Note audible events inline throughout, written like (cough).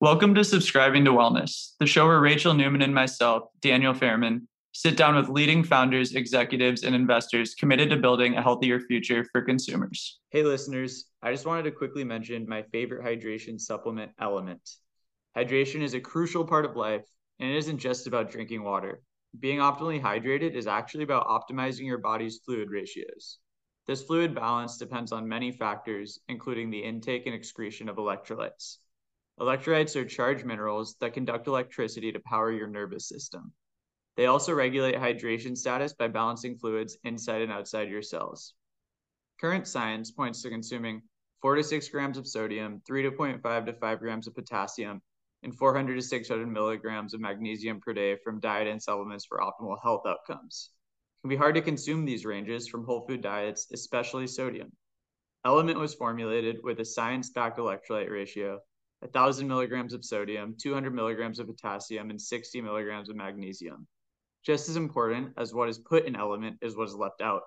Welcome to Subscribing to Wellness, the show where Rachel Newman and myself, Daniel Fairman, sit down with leading founders, executives, and investors committed to building a healthier future for consumers. Hey, listeners, I just wanted to quickly mention my favorite hydration supplement, Element. Hydration is a crucial part of life, and it isn't just about drinking water. Being optimally hydrated is actually about optimizing your body's fluid ratios. This fluid balance depends on many factors, including the intake and excretion of electrolytes. Electrolytes are charged minerals that conduct electricity to power your nervous system. They also regulate hydration status by balancing fluids inside and outside your cells. Current science points to consuming 4 to 6 grams of sodium, 3 to 0.5 to 5 grams of potassium, and 400 to 600 milligrams of magnesium per day from diet and supplements for optimal health outcomes. It can be hard to consume these ranges from whole food diets, especially sodium. Element was formulated with a science backed electrolyte ratio 1,000 milligrams of sodium, 200 milligrams of potassium, and 60 milligrams of magnesium. Just as important as what is put in element is what is left out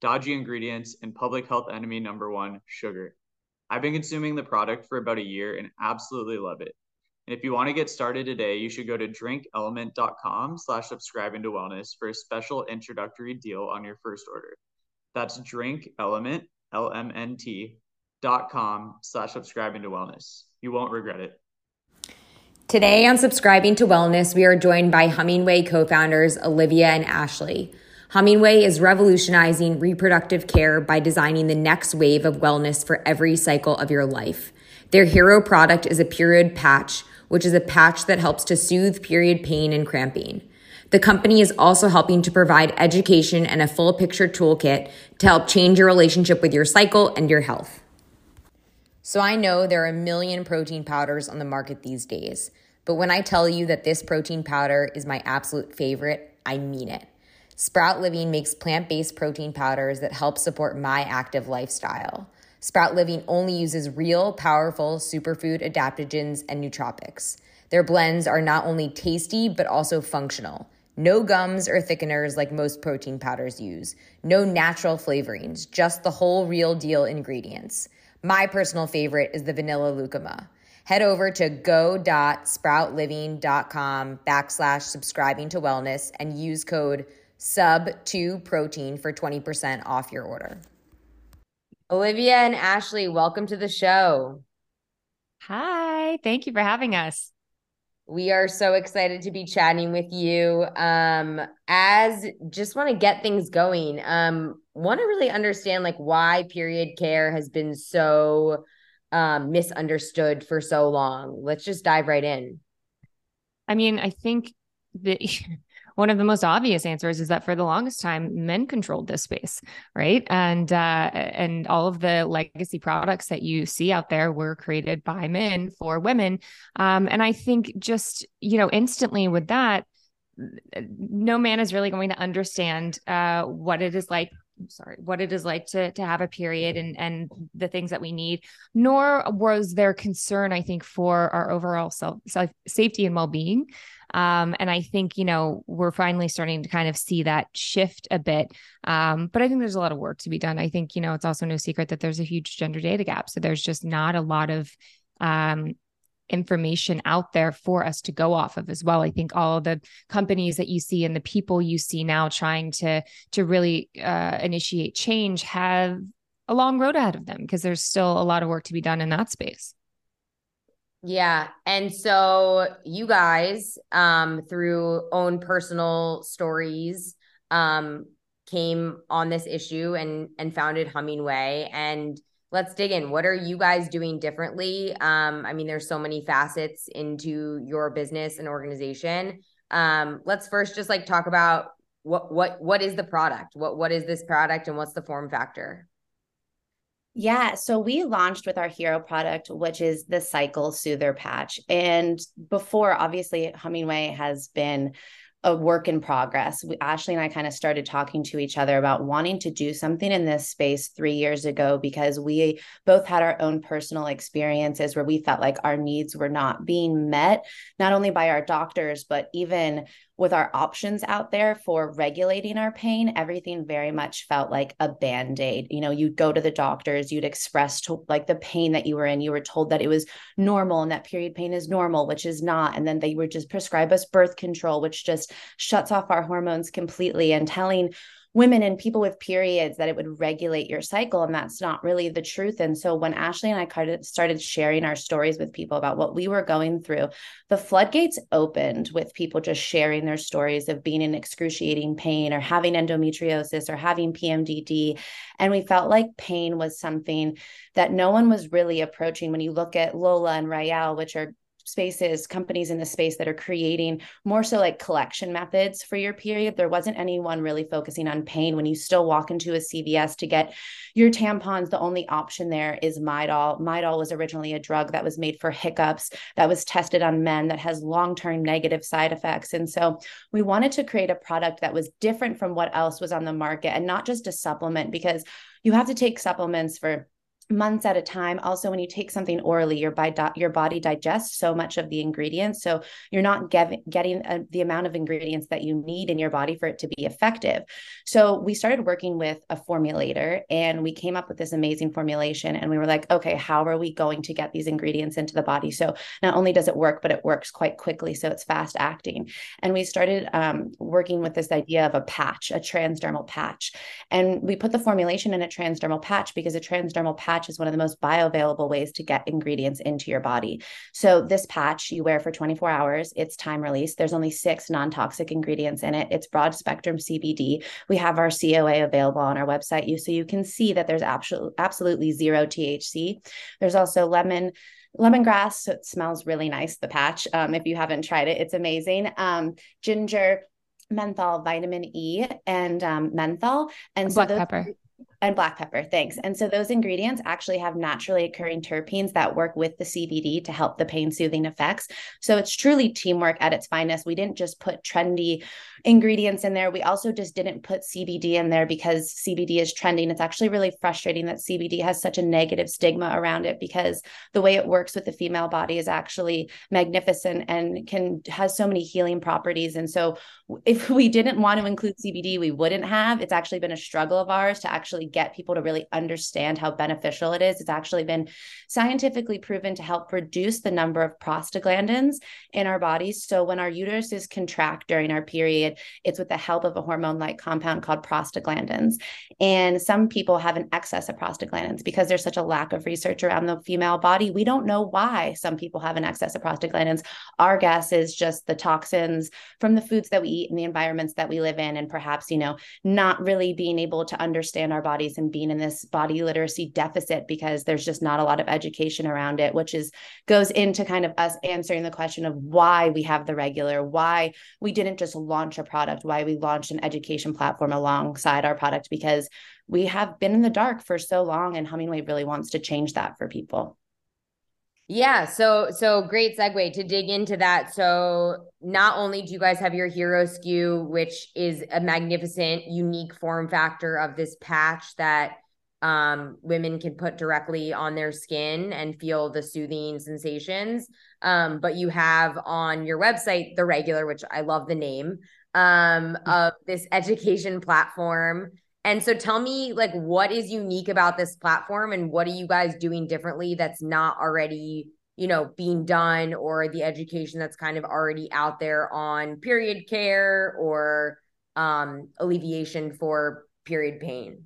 dodgy ingredients and public health enemy number one, sugar. I've been consuming the product for about a year and absolutely love it. And if you want to get started today, you should go to drinkelement.com slash subscribing to wellness for a special introductory deal on your first order. That's drinkelement, L-M-N-T, dot com slash subscribing to wellness. You won't regret it. Today on Subscribing to Wellness, we are joined by Hummingway co founders Olivia and Ashley. Hummingway is revolutionizing reproductive care by designing the next wave of wellness for every cycle of your life. Their hero product is a period patch, which is a patch that helps to soothe period pain and cramping. The company is also helping to provide education and a full picture toolkit to help change your relationship with your cycle and your health. So I know there are a million protein powders on the market these days, but when I tell you that this protein powder is my absolute favorite, I mean it. Sprout Living makes plant based protein powders that help support my active lifestyle. Sprout Living only uses real, powerful superfood adaptogens and nootropics. Their blends are not only tasty, but also functional. No gums or thickeners like most protein powders use. No natural flavorings, just the whole real deal ingredients. My personal favorite is the vanilla lucuma. Head over to go.sproutliving.com backslash subscribing to wellness and use code sub2protein for 20% off your order. Olivia and Ashley, welcome to the show. Hi, thank you for having us. We are so excited to be chatting with you. Um, as just want to get things going. Um, want to really understand like why period care has been so um misunderstood for so long. Let's just dive right in. I mean, I think the (laughs) one of the most obvious answers is that for the longest time men controlled this space right and uh, and all of the legacy products that you see out there were created by men for women um, and i think just you know instantly with that no man is really going to understand uh, what it is like sorry, what it is like to to have a period and and the things that we need. Nor was there concern, I think, for our overall self, self safety and well being. Um, and I think, you know, we're finally starting to kind of see that shift a bit. Um, but I think there's a lot of work to be done. I think, you know, it's also no secret that there's a huge gender data gap. So there's just not a lot of um, information out there for us to go off of as well. I think all the companies that you see and the people you see now trying to to really uh, initiate change have a long road ahead of them because there's still a lot of work to be done in that space. Yeah. And so you guys, um, through own personal stories, um, came on this issue and and founded Hummingway. And let's dig in. What are you guys doing differently? Um, I mean, there's so many facets into your business and organization. Um, let's first just like talk about what what what is the product? What what is this product and what's the form factor? Yeah, so we launched with our hero product, which is the Cycle Soother Patch. And before, obviously, Hummingway has been a work in progress. We, Ashley and I kind of started talking to each other about wanting to do something in this space three years ago because we both had our own personal experiences where we felt like our needs were not being met, not only by our doctors, but even with our options out there for regulating our pain, everything very much felt like a band aid. You know, you'd go to the doctors, you'd express to, like the pain that you were in. You were told that it was normal and that period pain is normal, which is not. And then they would just prescribe us birth control, which just shuts off our hormones completely and telling women and people with periods that it would regulate your cycle and that's not really the truth. And so when ashley and i started sharing our stories with people about what we were going through the floodgates opened with people just sharing their stories of being in excruciating pain or having endometriosis or having pmdd and we felt like pain was something that no one was really approaching. When you look at lola and rael which are spaces, companies in the space that are creating more so like collection methods for your period. There wasn't anyone really focusing on pain. When you still walk into a CVS to get your tampons, the only option there is Midol. Midol was originally a drug that was made for hiccups, that was tested on men, that has long term negative side effects. And so we wanted to create a product that was different from what else was on the market and not just a supplement because you have to take supplements for months at a time. Also when you take something orally your by your body digests so much of the ingredients. So you're not getting getting a, the amount of ingredients that you need in your body for it to be effective. So we started working with a formulator and we came up with this amazing formulation and we were like okay how are we going to get these ingredients into the body? So not only does it work but it works quite quickly so it's fast acting. And we started um, working with this idea of a patch a transdermal patch. And we put the formulation in a transdermal patch because a transdermal patch patch is one of the most bioavailable ways to get ingredients into your body. So this patch you wear for 24 hours, it's time release. There's only six non-toxic ingredients in it. It's broad spectrum CBD. We have our COA available on our website you so you can see that there's absolutely absolutely zero THC. There's also lemon lemongrass so it smells really nice the patch um, if you haven't tried it it's amazing um, ginger menthol vitamin e and um, menthol and black so pepper and black pepper thanks. And so those ingredients actually have naturally occurring terpenes that work with the cbd to help the pain soothing effects. So it's truly teamwork at its finest. We didn't just put trendy ingredients in there. We also just didn't put cbd in there because cbd is trending. It's actually really frustrating that cbd has such a negative stigma around it because the way it works with the female body is actually magnificent and can has so many healing properties. And so if we didn't want to include cbd we wouldn't have it's actually been a struggle of ours to actually get people to really understand how beneficial it is. It's actually been scientifically proven to help reduce the number of prostaglandins in our bodies. So when our uteruses contract during our period, it's with the help of a hormone like compound called prostaglandins. And some people have an excess of prostaglandins because there's such a lack of research around the female body. We don't know why some people have an excess of prostaglandins. Our guess is just the toxins from the foods that we eat and the environments that we live in, and perhaps, you know, not really being able to understand our bodies and being in this body literacy deficit because there's just not a lot of education around it which is goes into kind of us answering the question of why we have the regular why we didn't just launch a product why we launched an education platform alongside our product because we have been in the dark for so long and Hummingway really wants to change that for people yeah, so so great segue to dig into that. So not only do you guys have your hero SKU, which is a magnificent, unique form factor of this patch that um, women can put directly on their skin and feel the soothing sensations. Um, but you have on your website the regular, which I love the name um, of this education platform and so tell me like what is unique about this platform and what are you guys doing differently that's not already, you know, being done or the education that's kind of already out there on period care or um alleviation for period pain?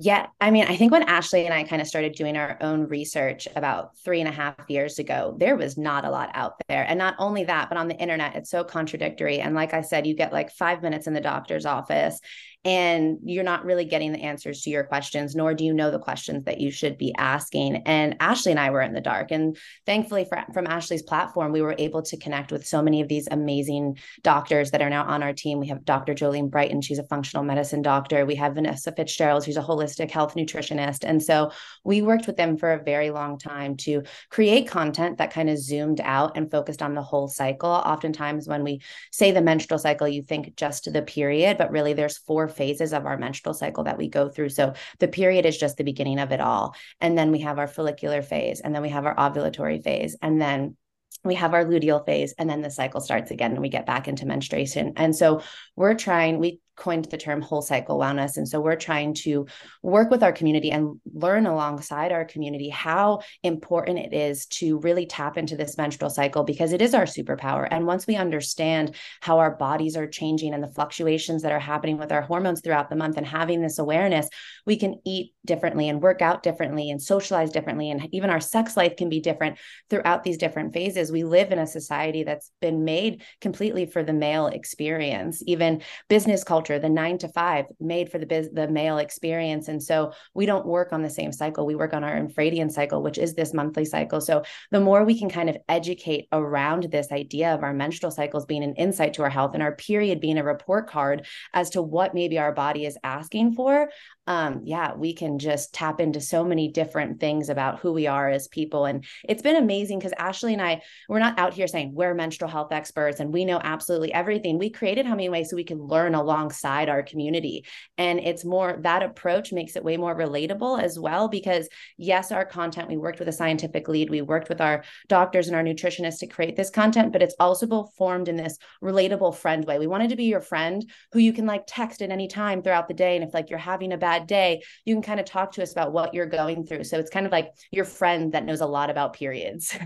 Yeah, I mean, I think when Ashley and I kind of started doing our own research about three and a half years ago, there was not a lot out there. And not only that, but on the internet, it's so contradictory. And like I said, you get like five minutes in the doctor's office and you're not really getting the answers to your questions, nor do you know the questions that you should be asking. And Ashley and I were in the dark. And thankfully, for, from Ashley's platform, we were able to connect with so many of these amazing doctors that are now on our team. We have Dr. Jolene Brighten, she's a functional medicine doctor. We have Vanessa Fitzgerald, she's a holistic health nutritionist. And so we worked with them for a very long time to create content that kind of zoomed out and focused on the whole cycle. Oftentimes, when we say the menstrual cycle, you think just the period, but really there's four phases of our menstrual cycle that we go through. So the period is just the beginning of it all. And then we have our follicular phase, and then we have our ovulatory phase, and then we have our luteal phase and then the cycle starts again and we get back into menstruation. And so we're trying, we coined the term whole cycle wellness. And so we're trying to work with our community and learn alongside our community how important it is to really tap into this menstrual cycle because it is our superpower. And once we understand how our bodies are changing and the fluctuations that are happening with our hormones throughout the month and having this awareness, we can eat differently and work out differently and socialize differently. And even our sex life can be different throughout these different phases. We live in a society that's been made completely for the male experience, even business culture culture, the nine to five made for the biz, the male experience. And so we don't work on the same cycle. We work on our infradian cycle, which is this monthly cycle. So the more we can kind of educate around this idea of our menstrual cycles being an insight to our health and our period being a report card as to what maybe our body is asking for, um, yeah, we can just tap into so many different things about who we are as people. And it's been amazing because Ashley and I, we're not out here saying we're menstrual health experts and we know absolutely everything. We created Hummingway so we can learn alongside our community. And it's more that approach makes it way more relatable as well because, yes, our content, we worked with a scientific lead, we worked with our doctors and our nutritionists to create this content, but it's also formed in this relatable friend way. We wanted to be your friend who you can like text at any time throughout the day. And if like you're having a bad that day, you can kind of talk to us about what you're going through. So it's kind of like your friend that knows a lot about periods.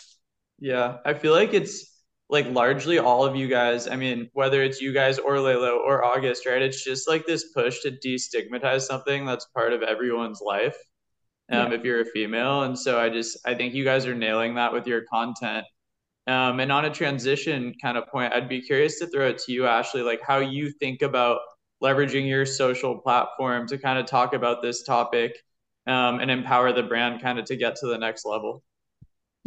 (laughs) yeah, I feel like it's like largely all of you guys. I mean, whether it's you guys or Layla or August, right? It's just like this push to destigmatize something that's part of everyone's life. Um, yeah. if you're a female. And so I just I think you guys are nailing that with your content. Um, and on a transition kind of point, I'd be curious to throw it to you, Ashley, like how you think about leveraging your social platform to kind of talk about this topic um, and empower the brand kind of to get to the next level.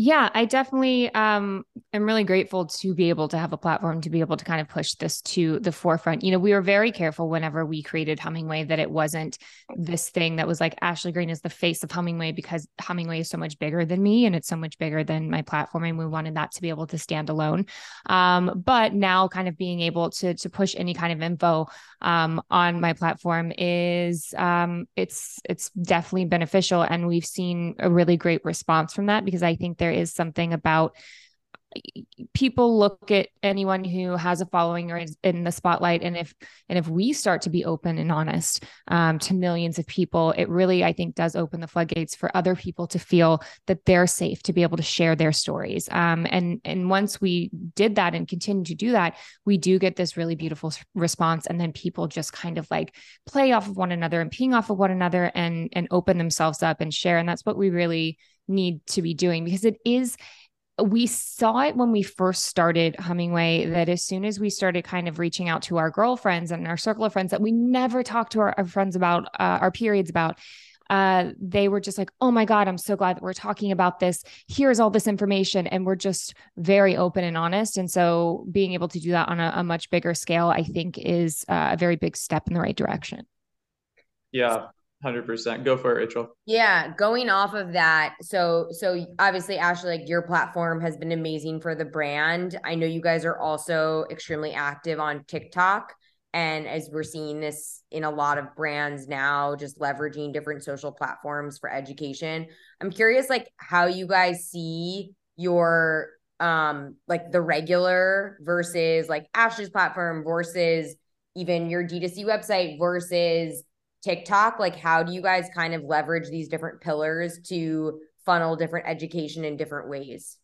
Yeah, I definitely um, am really grateful to be able to have a platform to be able to kind of push this to the forefront. You know, we were very careful whenever we created Hummingway that it wasn't this thing that was like Ashley Greene is the face of Hummingway because Hummingway is so much bigger than me and it's so much bigger than my platform, and we wanted that to be able to stand alone. Um, but now, kind of being able to to push any kind of info um, on my platform is um, it's it's definitely beneficial, and we've seen a really great response from that because I think there is something about people look at anyone who has a following or is in the spotlight and if and if we start to be open and honest um, to millions of people it really i think does open the floodgates for other people to feel that they're safe to be able to share their stories. Um, and and once we did that and continue to do that we do get this really beautiful response and then people just kind of like play off of one another and ping off of one another and and open themselves up and share and that's what we really need to be doing because it is we saw it when we first started Hummingway that as soon as we started kind of reaching out to our girlfriends and our circle of friends that we never talked to our, our friends about uh, our periods about uh, they were just like, oh my God, I'm so glad that we're talking about this. Here's all this information. And we're just very open and honest. And so being able to do that on a, a much bigger scale, I think, is uh, a very big step in the right direction. Yeah, 100% go for it rachel. Yeah going off of that so so obviously ashley like your platform has been amazing for the brand. I know you guys are also extremely active on tiktok and as we're seeing this in a lot of brands now just leveraging different social platforms for education i'm curious like how you guys see your um like the regular versus like ashley's platform versus even your d2c website versus TikTok? Like, how do you guys kind of leverage these different pillars to funnel different education in different ways?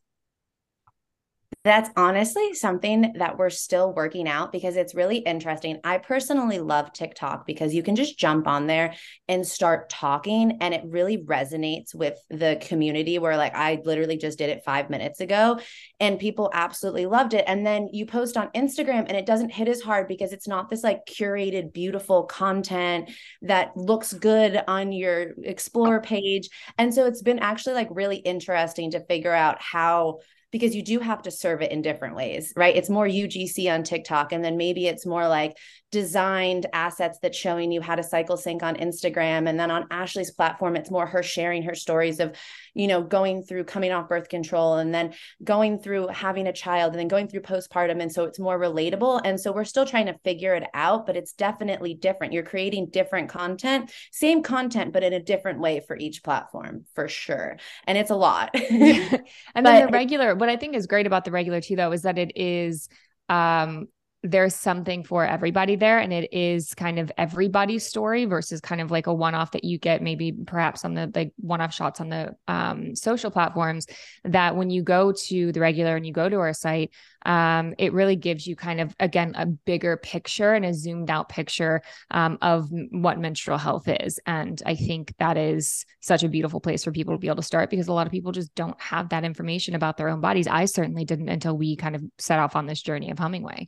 That's honestly something that we're still working out because it's really interesting. I personally love TikTok because you can just jump on there and start talking, and it really resonates with the community. Where, like, I literally just did it five minutes ago, and people absolutely loved it. And then you post on Instagram, and it doesn't hit as hard because it's not this like curated, beautiful content that looks good on your explore page. And so it's been actually like really interesting to figure out how because you do have to serve it in different ways, right? It's more UGC on TikTok, and then maybe it's more like designed assets that's showing you how to cycle sync on Instagram. And then on Ashley's platform, it's more her sharing her stories of, you know, going through coming off birth control and then going through having a child and then going through postpartum. And so it's more relatable. And so we're still trying to figure it out, but it's definitely different. You're creating different content, same content, but in a different way for each platform for sure. And it's a lot. (laughs) and then the regular what I think is great about the regular too, though, is that it is um there's something for everybody there and it is kind of everybody's story versus kind of like a one-off that you get maybe perhaps on the like one-off shots on the um, social platforms that when you go to the regular and you go to our site um, it really gives you kind of again a bigger picture and a zoomed out picture um, of what menstrual health is. And i think that is such a beautiful place for people to be able to start because a lot of people just don't have that information about their own bodies. I certainly didn't until we kind of set off on this journey of hummingway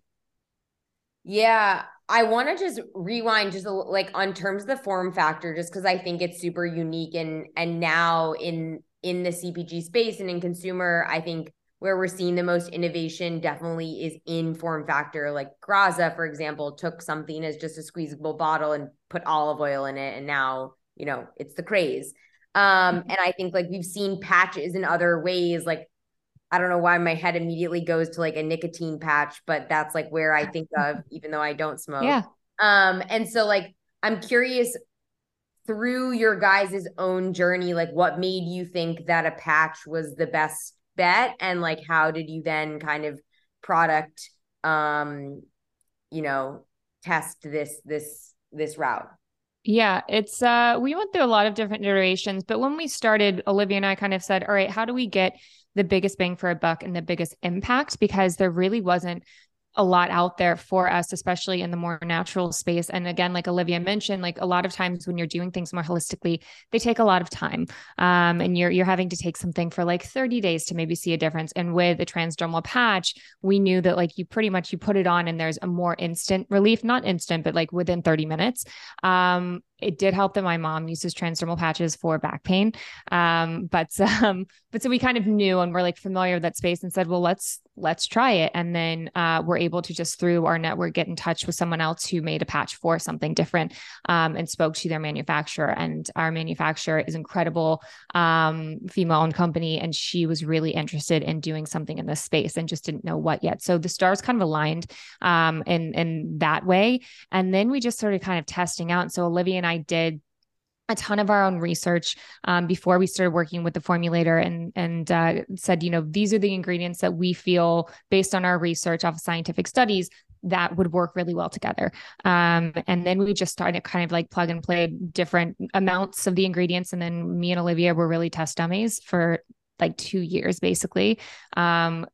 yeah, I want to just rewind just a, like on terms of the form factor, just because I think it's super unique and and now in in the CPG space and in consumer, I think where we're seeing the most innovation definitely is in form factor. Like Graza, for example, took something as just a squeezable bottle and put olive oil in it, and now you know it's the craze. Um, mm-hmm. and I think like we've seen patches in other ways, like I don't know why my head immediately goes to like a nicotine patch, but that's like where I think of, (laughs) even though I don't smoke. Yeah. Um, and so like I'm curious through your guys' own journey, like what made you think that a patch was the best bet? And like how did you then kind of product um, you know, test this this this route? Yeah, it's uh we went through a lot of different iterations, but when we started, Olivia and I kind of said, all right, how do we get the biggest bang for a buck and the biggest impact because there really wasn't a lot out there for us, especially in the more natural space. And again, like Olivia mentioned, like a lot of times when you're doing things more holistically, they take a lot of time. Um, and you're you're having to take something for like 30 days to maybe see a difference. And with a transdermal patch, we knew that like you pretty much you put it on and there's a more instant relief, not instant, but like within 30 minutes. Um, it did help that my mom uses transdermal patches for back pain. Um, but (laughs) um, but so we kind of knew and we're like familiar with that space and said, well, let's let's try it. And then uh, we're able to just through our network get in touch with someone else who made a patch for something different um, and spoke to their manufacturer. And our manufacturer is incredible, um, female-owned company, and she was really interested in doing something in this space and just didn't know what yet. So the stars kind of aligned um, in in that way. And then we just started kind of testing out. And so Olivia and I did a ton of our own research um, before we started working with the formulator and and uh, said you know these are the ingredients that we feel based on our research off of scientific studies that would work really well together. Um, and then we just started kind of like plug and play different amounts of the ingredients and then me and olivia were really test dummies for like two years basically. Um,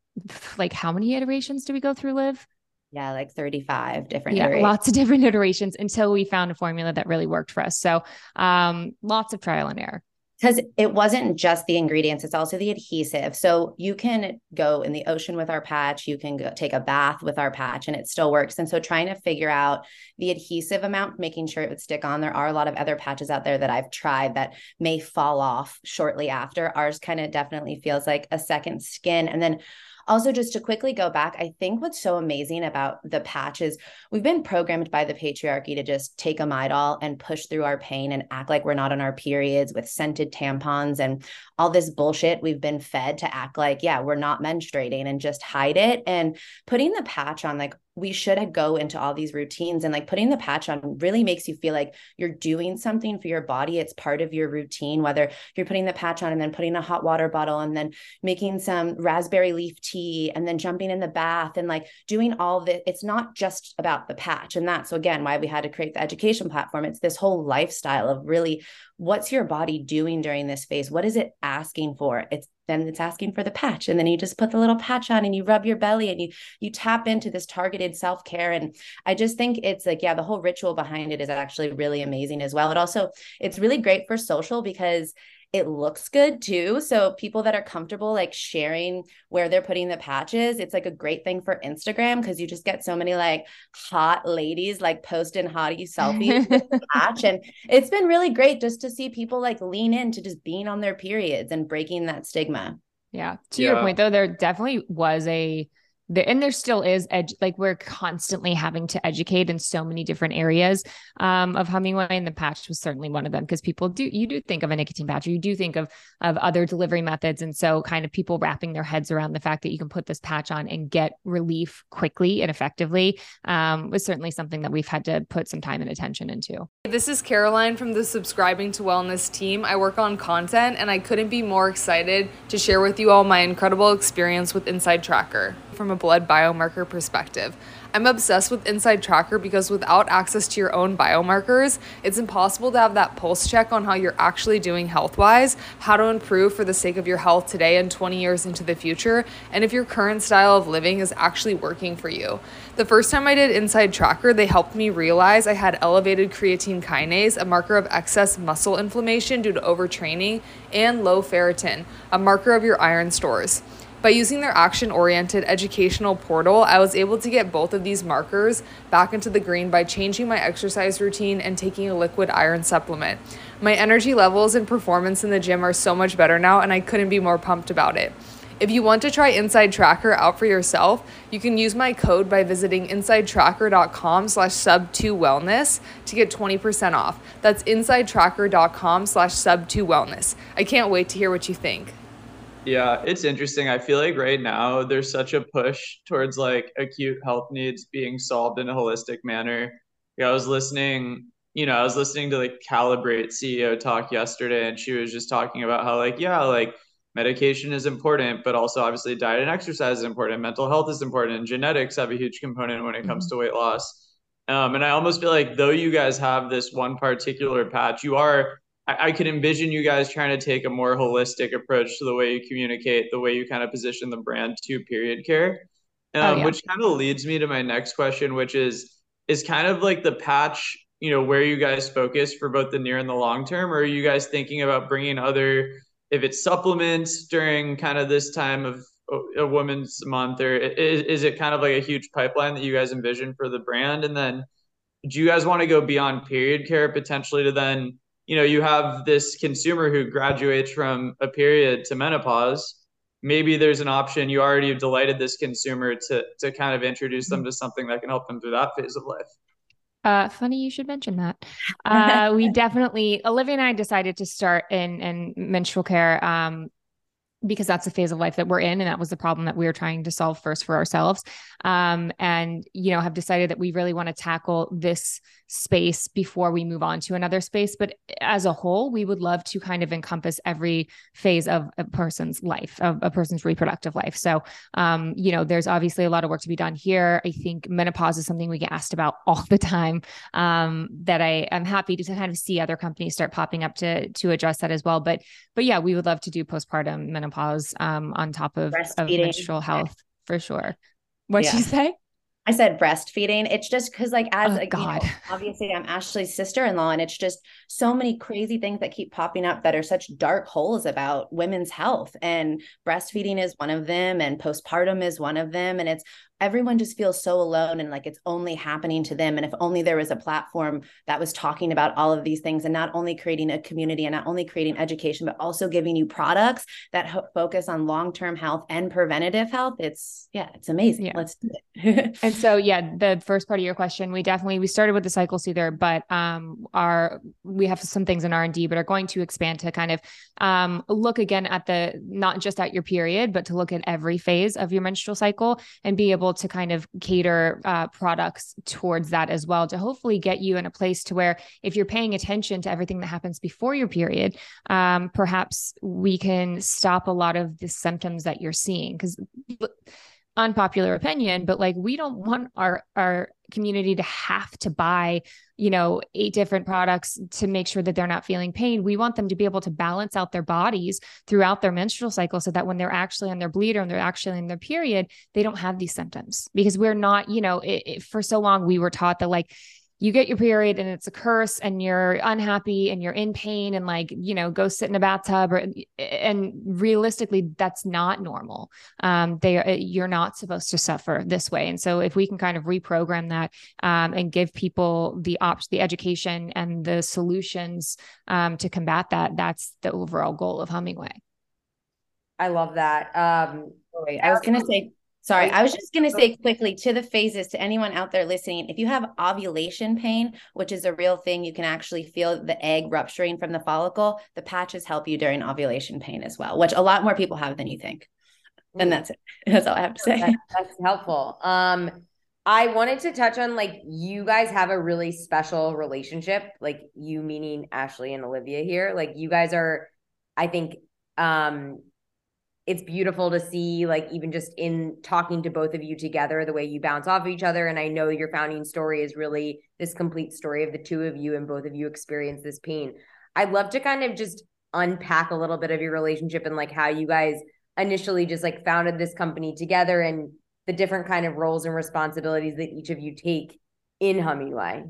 like how many iterations do we go through live yeah, like 35 different yeah, iterations. lots of different (laughs) iterations until we found a formula that really worked for us. So um, lots of trial and error. Because it wasn't just the ingredients, it's also the adhesive. So you can go in the ocean with our patch, you can go take a bath with our patch, and it still works. And so trying to figure out the adhesive amount, making sure it would stick on. There are a lot of other patches out there that I've tried that may fall off shortly after. Ours kind of definitely feels like a second skin. And then also, just to quickly go back, I think what's so amazing about the patch is we've been programmed by the patriarchy to just take a Midol and push through our pain and act like we're not on our periods with scented tampons and all this bullshit. We've been fed to act like, yeah, we're not menstruating and just hide it. And putting the patch on, like, we should go into all these routines and like putting the patch on really makes you feel like you're doing something for your body. It's part of your routine whether you're putting the patch on and then putting a hot water bottle and then making some raspberry leaf tea and then jumping in the bath and like doing all this it's not just about the patch. And that's again why we had to create the education platform. It's this whole lifestyle of really what's your body doing during this phase? What is it asking for? It's then it's asking for the patch and then you just put the little patch on and you rub your belly and you you tap into this targeted self-care. And i just think it's like yeah the whole ritual behind it is actually really amazing as well. It also it's really great for social because it looks good too. So people that are comfortable like sharing where they're putting the patches, it's like a great thing for Instagram because you just get so many like hot ladies like posting hottie selfies with the (laughs) patch. And it's been really great just to see people like lean into just being on their periods and breaking that stigma. Yeah. To yeah. your point though, there definitely was a there, and there still is ed- like we're constantly having to educate in so many different areas um, of Hummingway, and the patch was certainly one of them because people do you do think of a nicotine patch, or you do think of of other delivery methods, and so kind of people wrapping their heads around the fact that you can put this patch on and get relief quickly and effectively um, was certainly something that we've had to put some time and attention into. This is Caroline from the Subscribing to Wellness team. I work on content, and I couldn't be more excited to share with you all my incredible experience with Inside Tracker from a blood biomarker perspective. I'm obsessed with Inside Tracker because without access to your own biomarkers, it's impossible to have that pulse check on how you're actually doing health wise, how to improve for the sake of your health today and 20 years into the future, and if your current style of living is actually working for you. The first time I did Inside Tracker, they helped me realize I had elevated creatine kinase, a marker of excess muscle inflammation due to overtraining, and low ferritin, a marker of your iron stores. By using their action oriented educational portal, I was able to get both of these markers back into the green by changing my exercise routine and taking a liquid iron supplement. My energy levels and performance in the gym are so much better now, and I couldn't be more pumped about it. If you want to try Inside Tracker out for yourself, you can use my code by visiting insidetracker.com slash sub2wellness to get 20% off. That's insidetracker.com slash sub2wellness. I can't wait to hear what you think. Yeah, it's interesting. I feel like right now there's such a push towards like acute health needs being solved in a holistic manner. Yeah, I was listening, you know, I was listening to like Calibrate CEO talk yesterday and she was just talking about how like, yeah, like medication is important, but also obviously diet and exercise is important, mental health is important, and genetics have a huge component when it comes mm-hmm. to weight loss. Um, and I almost feel like though you guys have this one particular patch, you are I, I could envision you guys trying to take a more holistic approach to the way you communicate, the way you kind of position the brand to period care. Oh, um, oh, yeah. Which kind of leads me to my next question, which is is kind of like the patch, you know, where you guys focus for both the near and the long term, or are you guys thinking about bringing other, if it's supplements during kind of this time of a woman's month, or is, is it kind of like a huge pipeline that you guys envision for the brand? And then, do you guys want to go beyond period care potentially to then you know you have this consumer who graduates from a period to menopause. Maybe there's an option you already have delighted this consumer to to kind of introduce them to something that can help them through that phase of life. Uh, funny you should mention that. Uh, we (laughs) definitely Olivia and I decided to start in in menstrual care um, because that's the phase of life that we're in and that was the problem that we were trying to solve first for ourselves. Um, and you know have decided that we really want to tackle this space before we move on to another space. But as a whole, we would love to kind of encompass every phase of a person's life, of a person's reproductive life. So, um, you know, there's obviously a lot of work to be done here. I think menopause is something we get asked about (laughs) all the time. Um, that I am happy to kind of see other companies start popping up to to address that as well. But but yeah, we would love to do postpartum menopause um, on top of, of menstrual health for sure. What'd yeah. you (laughs) say? I said breastfeeding. It's just because, like, as oh, a, God. You know, (laughs) obviously, I'm Ashley's sister in law, and it's just so many crazy things that keep popping up that are such dark holes about women's health. And breastfeeding is one of them, and postpartum is one of them. And it's everyone just feels so alone and like it's only happening to them. And if only there was a platform that was talking about all of these things and not only creating a community and not only creating education, but also giving you products that ho- focus on long term health and preventative health, it's yeah, it's amazing. Yeah. Let's do it. and so, (laughs) yeah, the first part of your question, we definitely we started with the cycle soother, but um, our we have some things in R and D, but are going to expand to kind of um, look again at the not just at your period, but to look at every phase of your menstrual cycle and be able to kind of cater uh, products towards that as well to hopefully get you in a place to where if you're paying attention to everything that happens before your period, um, perhaps we can stop a lot of the symptoms that you're seeing. Because unpopular opinion but like we don't want our our community to have to buy you know eight different products to make sure that they're not feeling pain. We want them to be able to balance out their bodies throughout their menstrual cycle so that when they're actually on their bleeder and they're actually in their period they don't have these symptoms. Because we're not you know it, it, for so long we were taught that like you get your period and it's a curse and you're unhappy and you're in pain and like you know go sit in a bathtub or and realistically that's not normal. Um they uh, you're not supposed to suffer this way. And so if we can kind of reprogram that um, and give people the ops the education and the solutions um, to combat that that's the overall goal of hummingway i love that. Um i was going to say Sorry, I was just going to say quickly to the phases to anyone out there listening if you have ovulation pain, which is a real thing, you can actually feel the egg rupturing from the follicle. The patches help you during ovulation pain as well, which a lot more people have than you think. And mm. that's it. (laughs) That's all I have to say. That's, that's helpful. Um, I wanted to touch on like you guys have a really special relationship, like you meaning Ashley and Olivia here. Like you guys are, I think, um, it's beautiful to see like even just in talking to both of you together the way you bounce off of each other and i know your founding story is really this complete story of the two of you and both of you experience this pain i'd love to kind of just unpack a little bit of your relationship and like how you guys initially just like founded this company together and the different kind of roles and responsibilities that each of you take in hummingway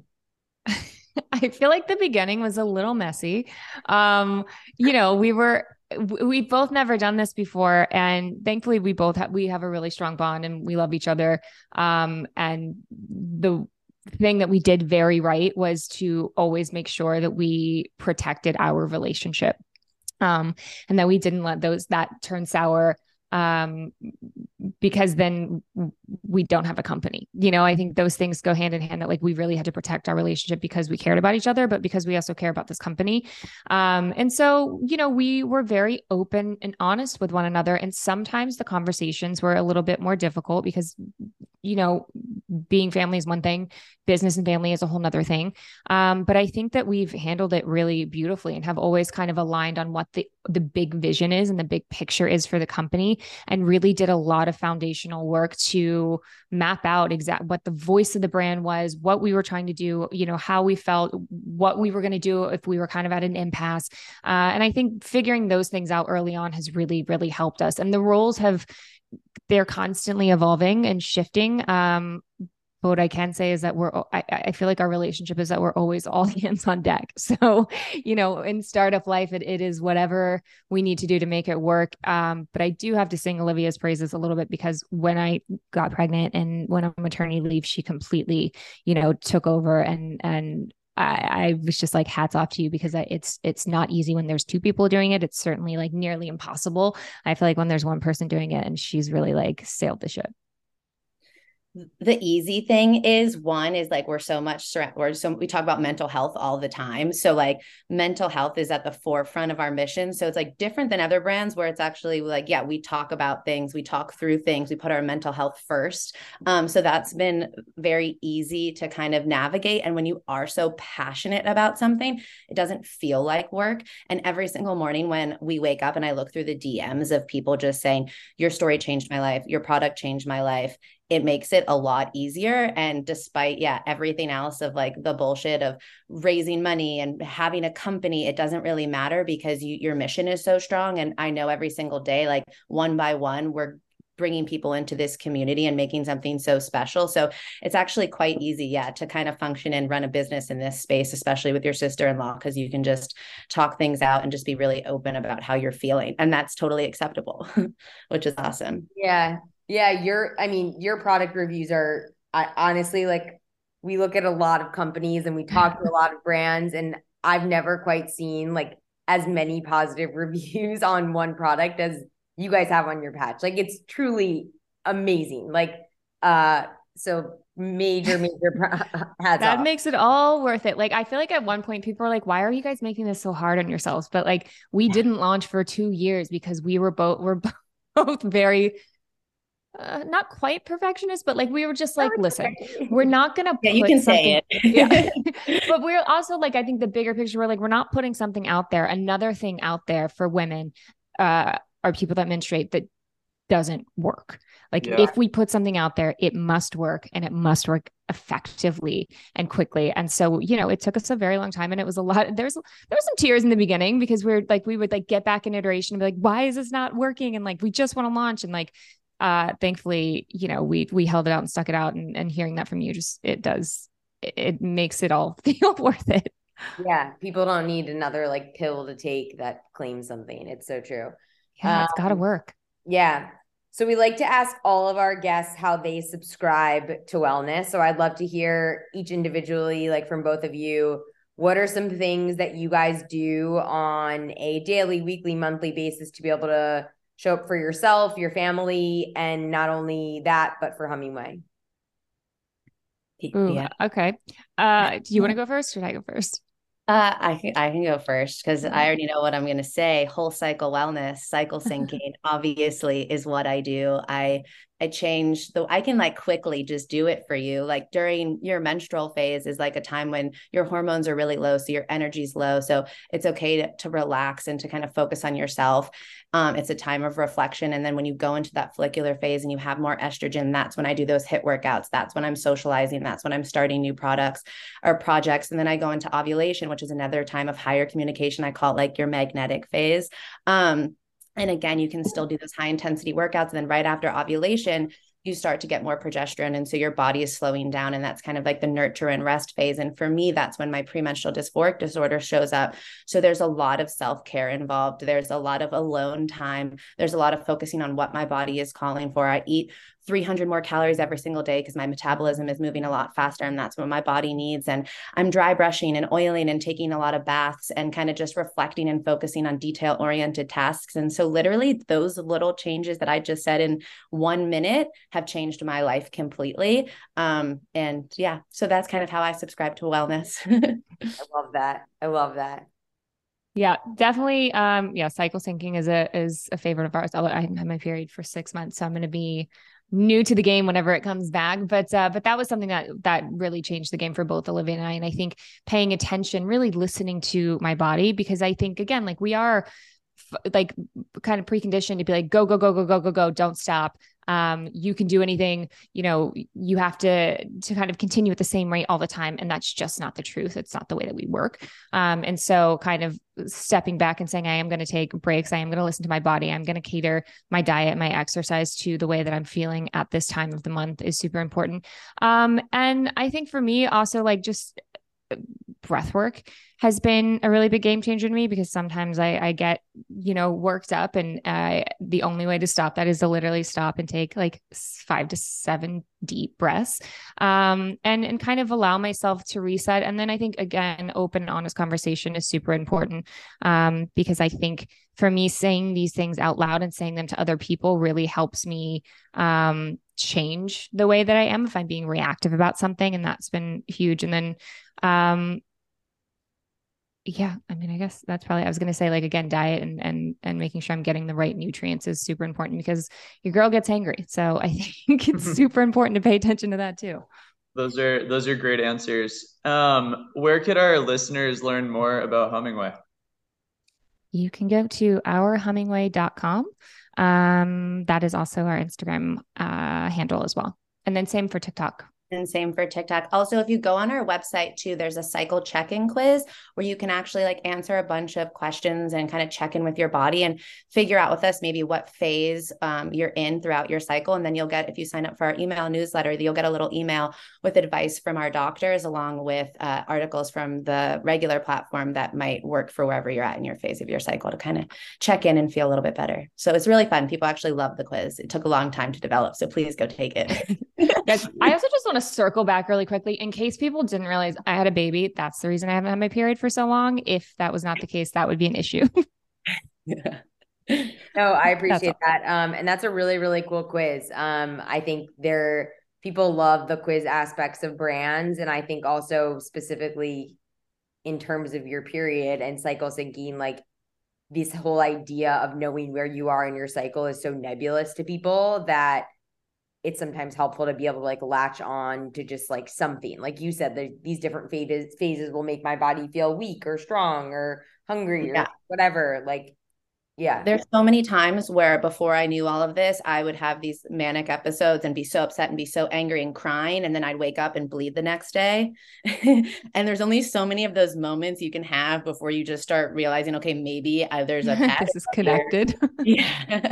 (laughs) I feel like the beginning was a little messy. Um, you know, we were we've both never done this before and thankfully we both have we have a really strong bond and we love each other. Um and the thing that we did very right was to always make sure that we protected our relationship. Um and that we didn't let those that turn sour um, because then we don't have a company. You know, I think those things go hand in hand that like we really had to protect our relationship because we cared about each other, but because we also care about this company. Um, and so, you know, we were very open and honest with one another. And sometimes the conversations were a little bit more difficult because, you know, being family is one thing, business and family is a whole nother thing. Um, but I think that we've handled it really beautifully and have always kind of aligned on what the the big vision is and the big picture is for the company and really did a lot of foundational work to map out exact what the voice of the brand was what we were trying to do you know how we felt what we were going to do if we were kind of at an impasse. Uh, and i think figuring those things out early on has really really helped us. And the roles have they're constantly evolving and shifting. Um, but what I can say is that we're, I, I, feel like our relationship is that we're always all (laughs) hands on deck. (laughs) So, you know, in startup life, it, it is whatever we need to do to make it work. Um, but I do have to sing Olivia's praises a little bit because when I got pregnant and went on maternity leave, she completely, you know, took over and, and I, I, was just like hats off to you because it's it's not easy when there's two people doing it. It's certainly like nearly impossible. I feel like when there's one person doing it and she's really like sailed the ship the easy thing is one is like we're so much we're so we talk about mental health all the time. So like mental health is at the forefront of our mission. So it's like different than other brands where it's actually like yeah we talk about things we talk through things we put our mental health first. Um, so that's been very easy to kind of navigate. And when you are so passionate about something it doesn't feel like work. And every single morning when we wake up and i look through the dms of people just saying your story changed my life. Your product changed my life it makes it a lot easier. And despite, yeah, everything else of like the bullshit of raising money and having a company, it doesn't really matter because you, your mission is so strong. And I know every single day, like one by one, we're bringing people into this community and making something so special. So it's actually quite easy, yeah, to kind of function and run a business in this space, especially with your sister in law, because you can just talk things out and just be really open about how you're feeling. And that's totally acceptable, (laughs) which is awesome. Yeah. Yeah, your I mean, your product reviews are I, honestly like we look at a lot of companies and we talk to a lot of brands and I've never quite seen like as many positive (laughs) reviews on one product as you guys have on your patch. Like it's truly amazing. Like uh so major major (laughs) hats that off. makes it all worth it like i feel like at one point people were like why are you guys making this so hard on yourselves but like we didn't launch for two years because we were both we're (laughs) both very uh, not quite perfectionist, but like we were just like, listen, we're not gonna. Yeah, you can say it. yeah, (laughs) (laughs) but we're also like, I think the bigger picture, we're like, we're not putting something out there, another thing out there for women, uh, are people that menstruate that doesn't work. Like yeah. if we put something out there, it must work and it must work effectively and quickly. And so, you know, it took us a very long time and it was a lot. There's there was some tears in the beginning because we're like we would like get back in iteration and be like, why is this not working? And like we just want to launch and like uh, thankfully, you know, we we held it out and stuck it out, and, and hearing that from you just it does it, it makes it all (laughs) feel worth it. Yeah, people don't need another like pill to take that claims something. It's so true. Yeah, um, it's got to work. Yeah. So we like to ask all of our guests how they subscribe to wellness. So I'd love to hear each individually, like from both of you, what are some things that you guys do on a daily, weekly, monthly basis to be able to show up for yourself, your family, and not only that, but for Hummingway? Ooh, yeah. Okay. Uh, do you want to go first or should I go first? Uh, I can I can go first because I already know what I'm going to say. Whole cycle wellness, cycle (laughs) syncing, obviously is what I do. I I change the I can like quickly just do it for you. Like during your menstrual phase is like a time when your hormones are really low, so your energy's low. So it's okay to, to relax and to kind of focus on yourself. Um, it's a time of reflection. And then when you go into that follicular phase and you have more estrogen, that's when I do those HIIT workouts. That's when I'm socializing. That's when I'm starting new products or projects. And then I go into ovulation, which is another time of higher communication. I call it like your magnetic phase. Um, and again, you can still do those high intensity workouts. And then right after ovulation, you start to get more progesterone. And so your body is slowing down. And that's kind of like the nurture and rest phase. And for me, that's when my premenstrual dysphoric disorder shows up. So there's a lot of self care involved. There's a lot of alone time. There's a lot of focusing on what my body is calling for. I eat 300 more calories every single day because my metabolism is moving a lot faster and that's what my body needs and i'm dry brushing and oiling and taking a lot of baths and kind of just reflecting and focusing on detail oriented tasks and so literally those little changes that i just said in one minute have changed my life completely um, and yeah so that's kind of how i subscribe to wellness (laughs) i love that i love that yeah, definitely. Um, yeah, cycle syncing is a is a favorite of ours. Although I had my period for six months, so I'm going to be new to the game whenever it comes back. But uh, but that was something that that really changed the game for both Olivia and I. And I think paying attention, really listening to my body, because I think again, like we are like kind of preconditioned to be like go go go go go go go don't stop um, you can do anything you know you have to to kind of continue at the same rate all the time and that's just not the truth. It's not the way that we work. Um, and so kind of stepping back and saying i am going to take breaks. I am going to listen to my body. I'm going to cater my diet my exercise to the way that i'm feeling at this time of the month is super important. Um, and i think for me also like just breath work has been a really big game changer to me because sometimes I, I get, you know, worked up and uh, the only way to stop that is to literally stop and take like five to seven deep breaths um, and, and kind of allow myself to reset. And then I think, again, open, honest conversation is super important um, because I think for me, saying these things out loud and saying them to other people really helps me um, change the way that I am if I'm being reactive about something. And that's been huge. And then um, yeah, I mean, I guess that's probably I was gonna say like again, diet and and and making sure I'm getting the right nutrients is super important because your girl gets angry. So I (laughs) think it's super important to pay attention to that too. Those are those are great answers. Um, where could our listeners learn more about Hummingway? You can go to ourhummingway.com. Um, that is also our Instagram uh, handle as well. And then same for TikTok. And same for TikTok. Also, if you go on our website too, there's a cycle check-in quiz where you can actually like answer a bunch of questions and kind of check in with your body and figure out with us maybe what phase um, you're in throughout your cycle. And then you'll get, if you sign up for our email newsletter, you'll get a little email with advice from our doctors along with uh, articles from the regular platform that might work for wherever you're at in your phase of your cycle to kind of check in and feel a little bit better. So it's really fun. People actually love the quiz. It took a long time to develop. So please go take it. (laughs) yes. I also just want to circle back really quickly in case people didn't realize I had a baby. That's the reason I haven't had my period for so long. If that was not the case, that would be an issue. (laughs) yeah. No, I appreciate that. Um, and that's a really, really cool quiz. Um, I think there people love the quiz aspects of brands. And I think also specifically in terms of your period and cycle syncing, like this whole idea of knowing where you are in your cycle is so nebulous to people that it's sometimes helpful to be able to like latch on to just like something. Like you said the, these different phases phases will make my body feel weak or strong or hungry yeah. or whatever like yeah. There's so many times where before i knew all of this i would have these manic episodes and be so upset and be so angry and crying and then i'd wake up and bleed the next day. (laughs) And there's only so many of those moments you can have before you just start realizing okay maybe I, there's a (laughs) this is connected. (laughs) Yeah.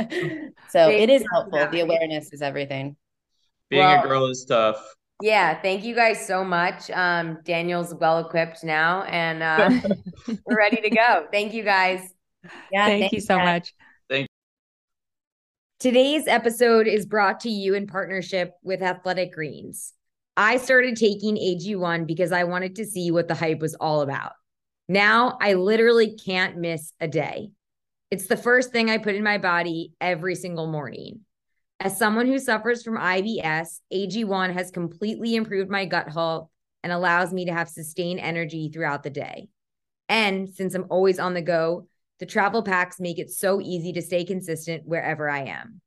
So it is helpful. The awareness is everything being well, a girl is tough yeah thank you guys so much um daniel's well equipped now and uh (laughs) we're ready to go thank you guys yeah, thank you so guys. much. Thank You. Today's episode is brought to you in partnership with Athletic Greens. I started taking AG1 because I wanted to see what the hype was all about. Now I literally can't miss a day. It's the first thing I put in my body every single morning. As someone who suffers from IBS, AG1 has completely improved my gut health and allows me to have sustained energy throughout the day. And since I'm always on the go, the travel packs make it so easy to stay consistent wherever I am.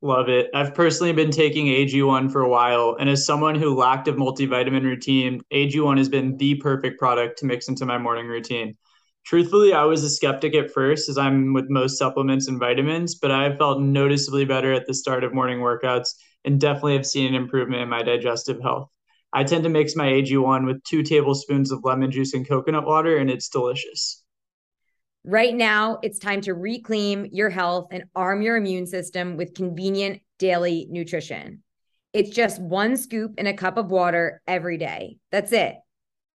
Love it. I've personally been taking AG1 for a while, and as someone who lacked a multivitamin routine, AG1 has been the perfect product to mix into my morning routine. Truthfully, I was a skeptic at first, as I'm with most supplements and vitamins, but I felt noticeably better at the start of morning workouts and definitely have seen an improvement in my digestive health. I tend to mix my AG1 with two tablespoons of lemon juice and coconut water, and it's delicious. Right now, it's time to reclaim your health and arm your immune system with convenient daily nutrition. It's just one scoop in a cup of water every day. That's it.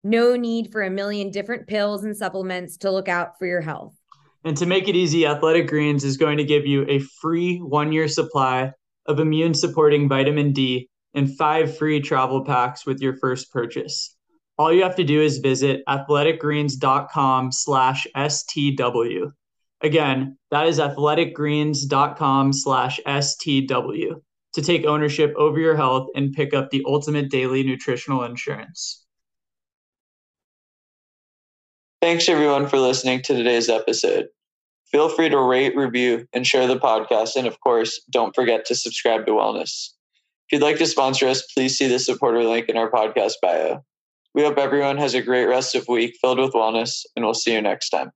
No need for a million different pills and supplements to look out for your health. And to make it easy, Athletic Greens is going to give you a free one year supply of immune supporting vitamin D and five free travel packs with your first purchase. All you have to do is visit athleticgreens.com slash STW. Again, that is athleticgreens.com slash STW to take ownership over your health and pick up the ultimate daily nutritional insurance. Thanks everyone for listening to today's episode. Feel free to rate, review, and share the podcast. And of course, don't forget to subscribe to Wellness. If you'd like to sponsor us, please see the supporter link in our podcast bio. We hope everyone has a great rest of week filled with wellness, and we'll see you next time.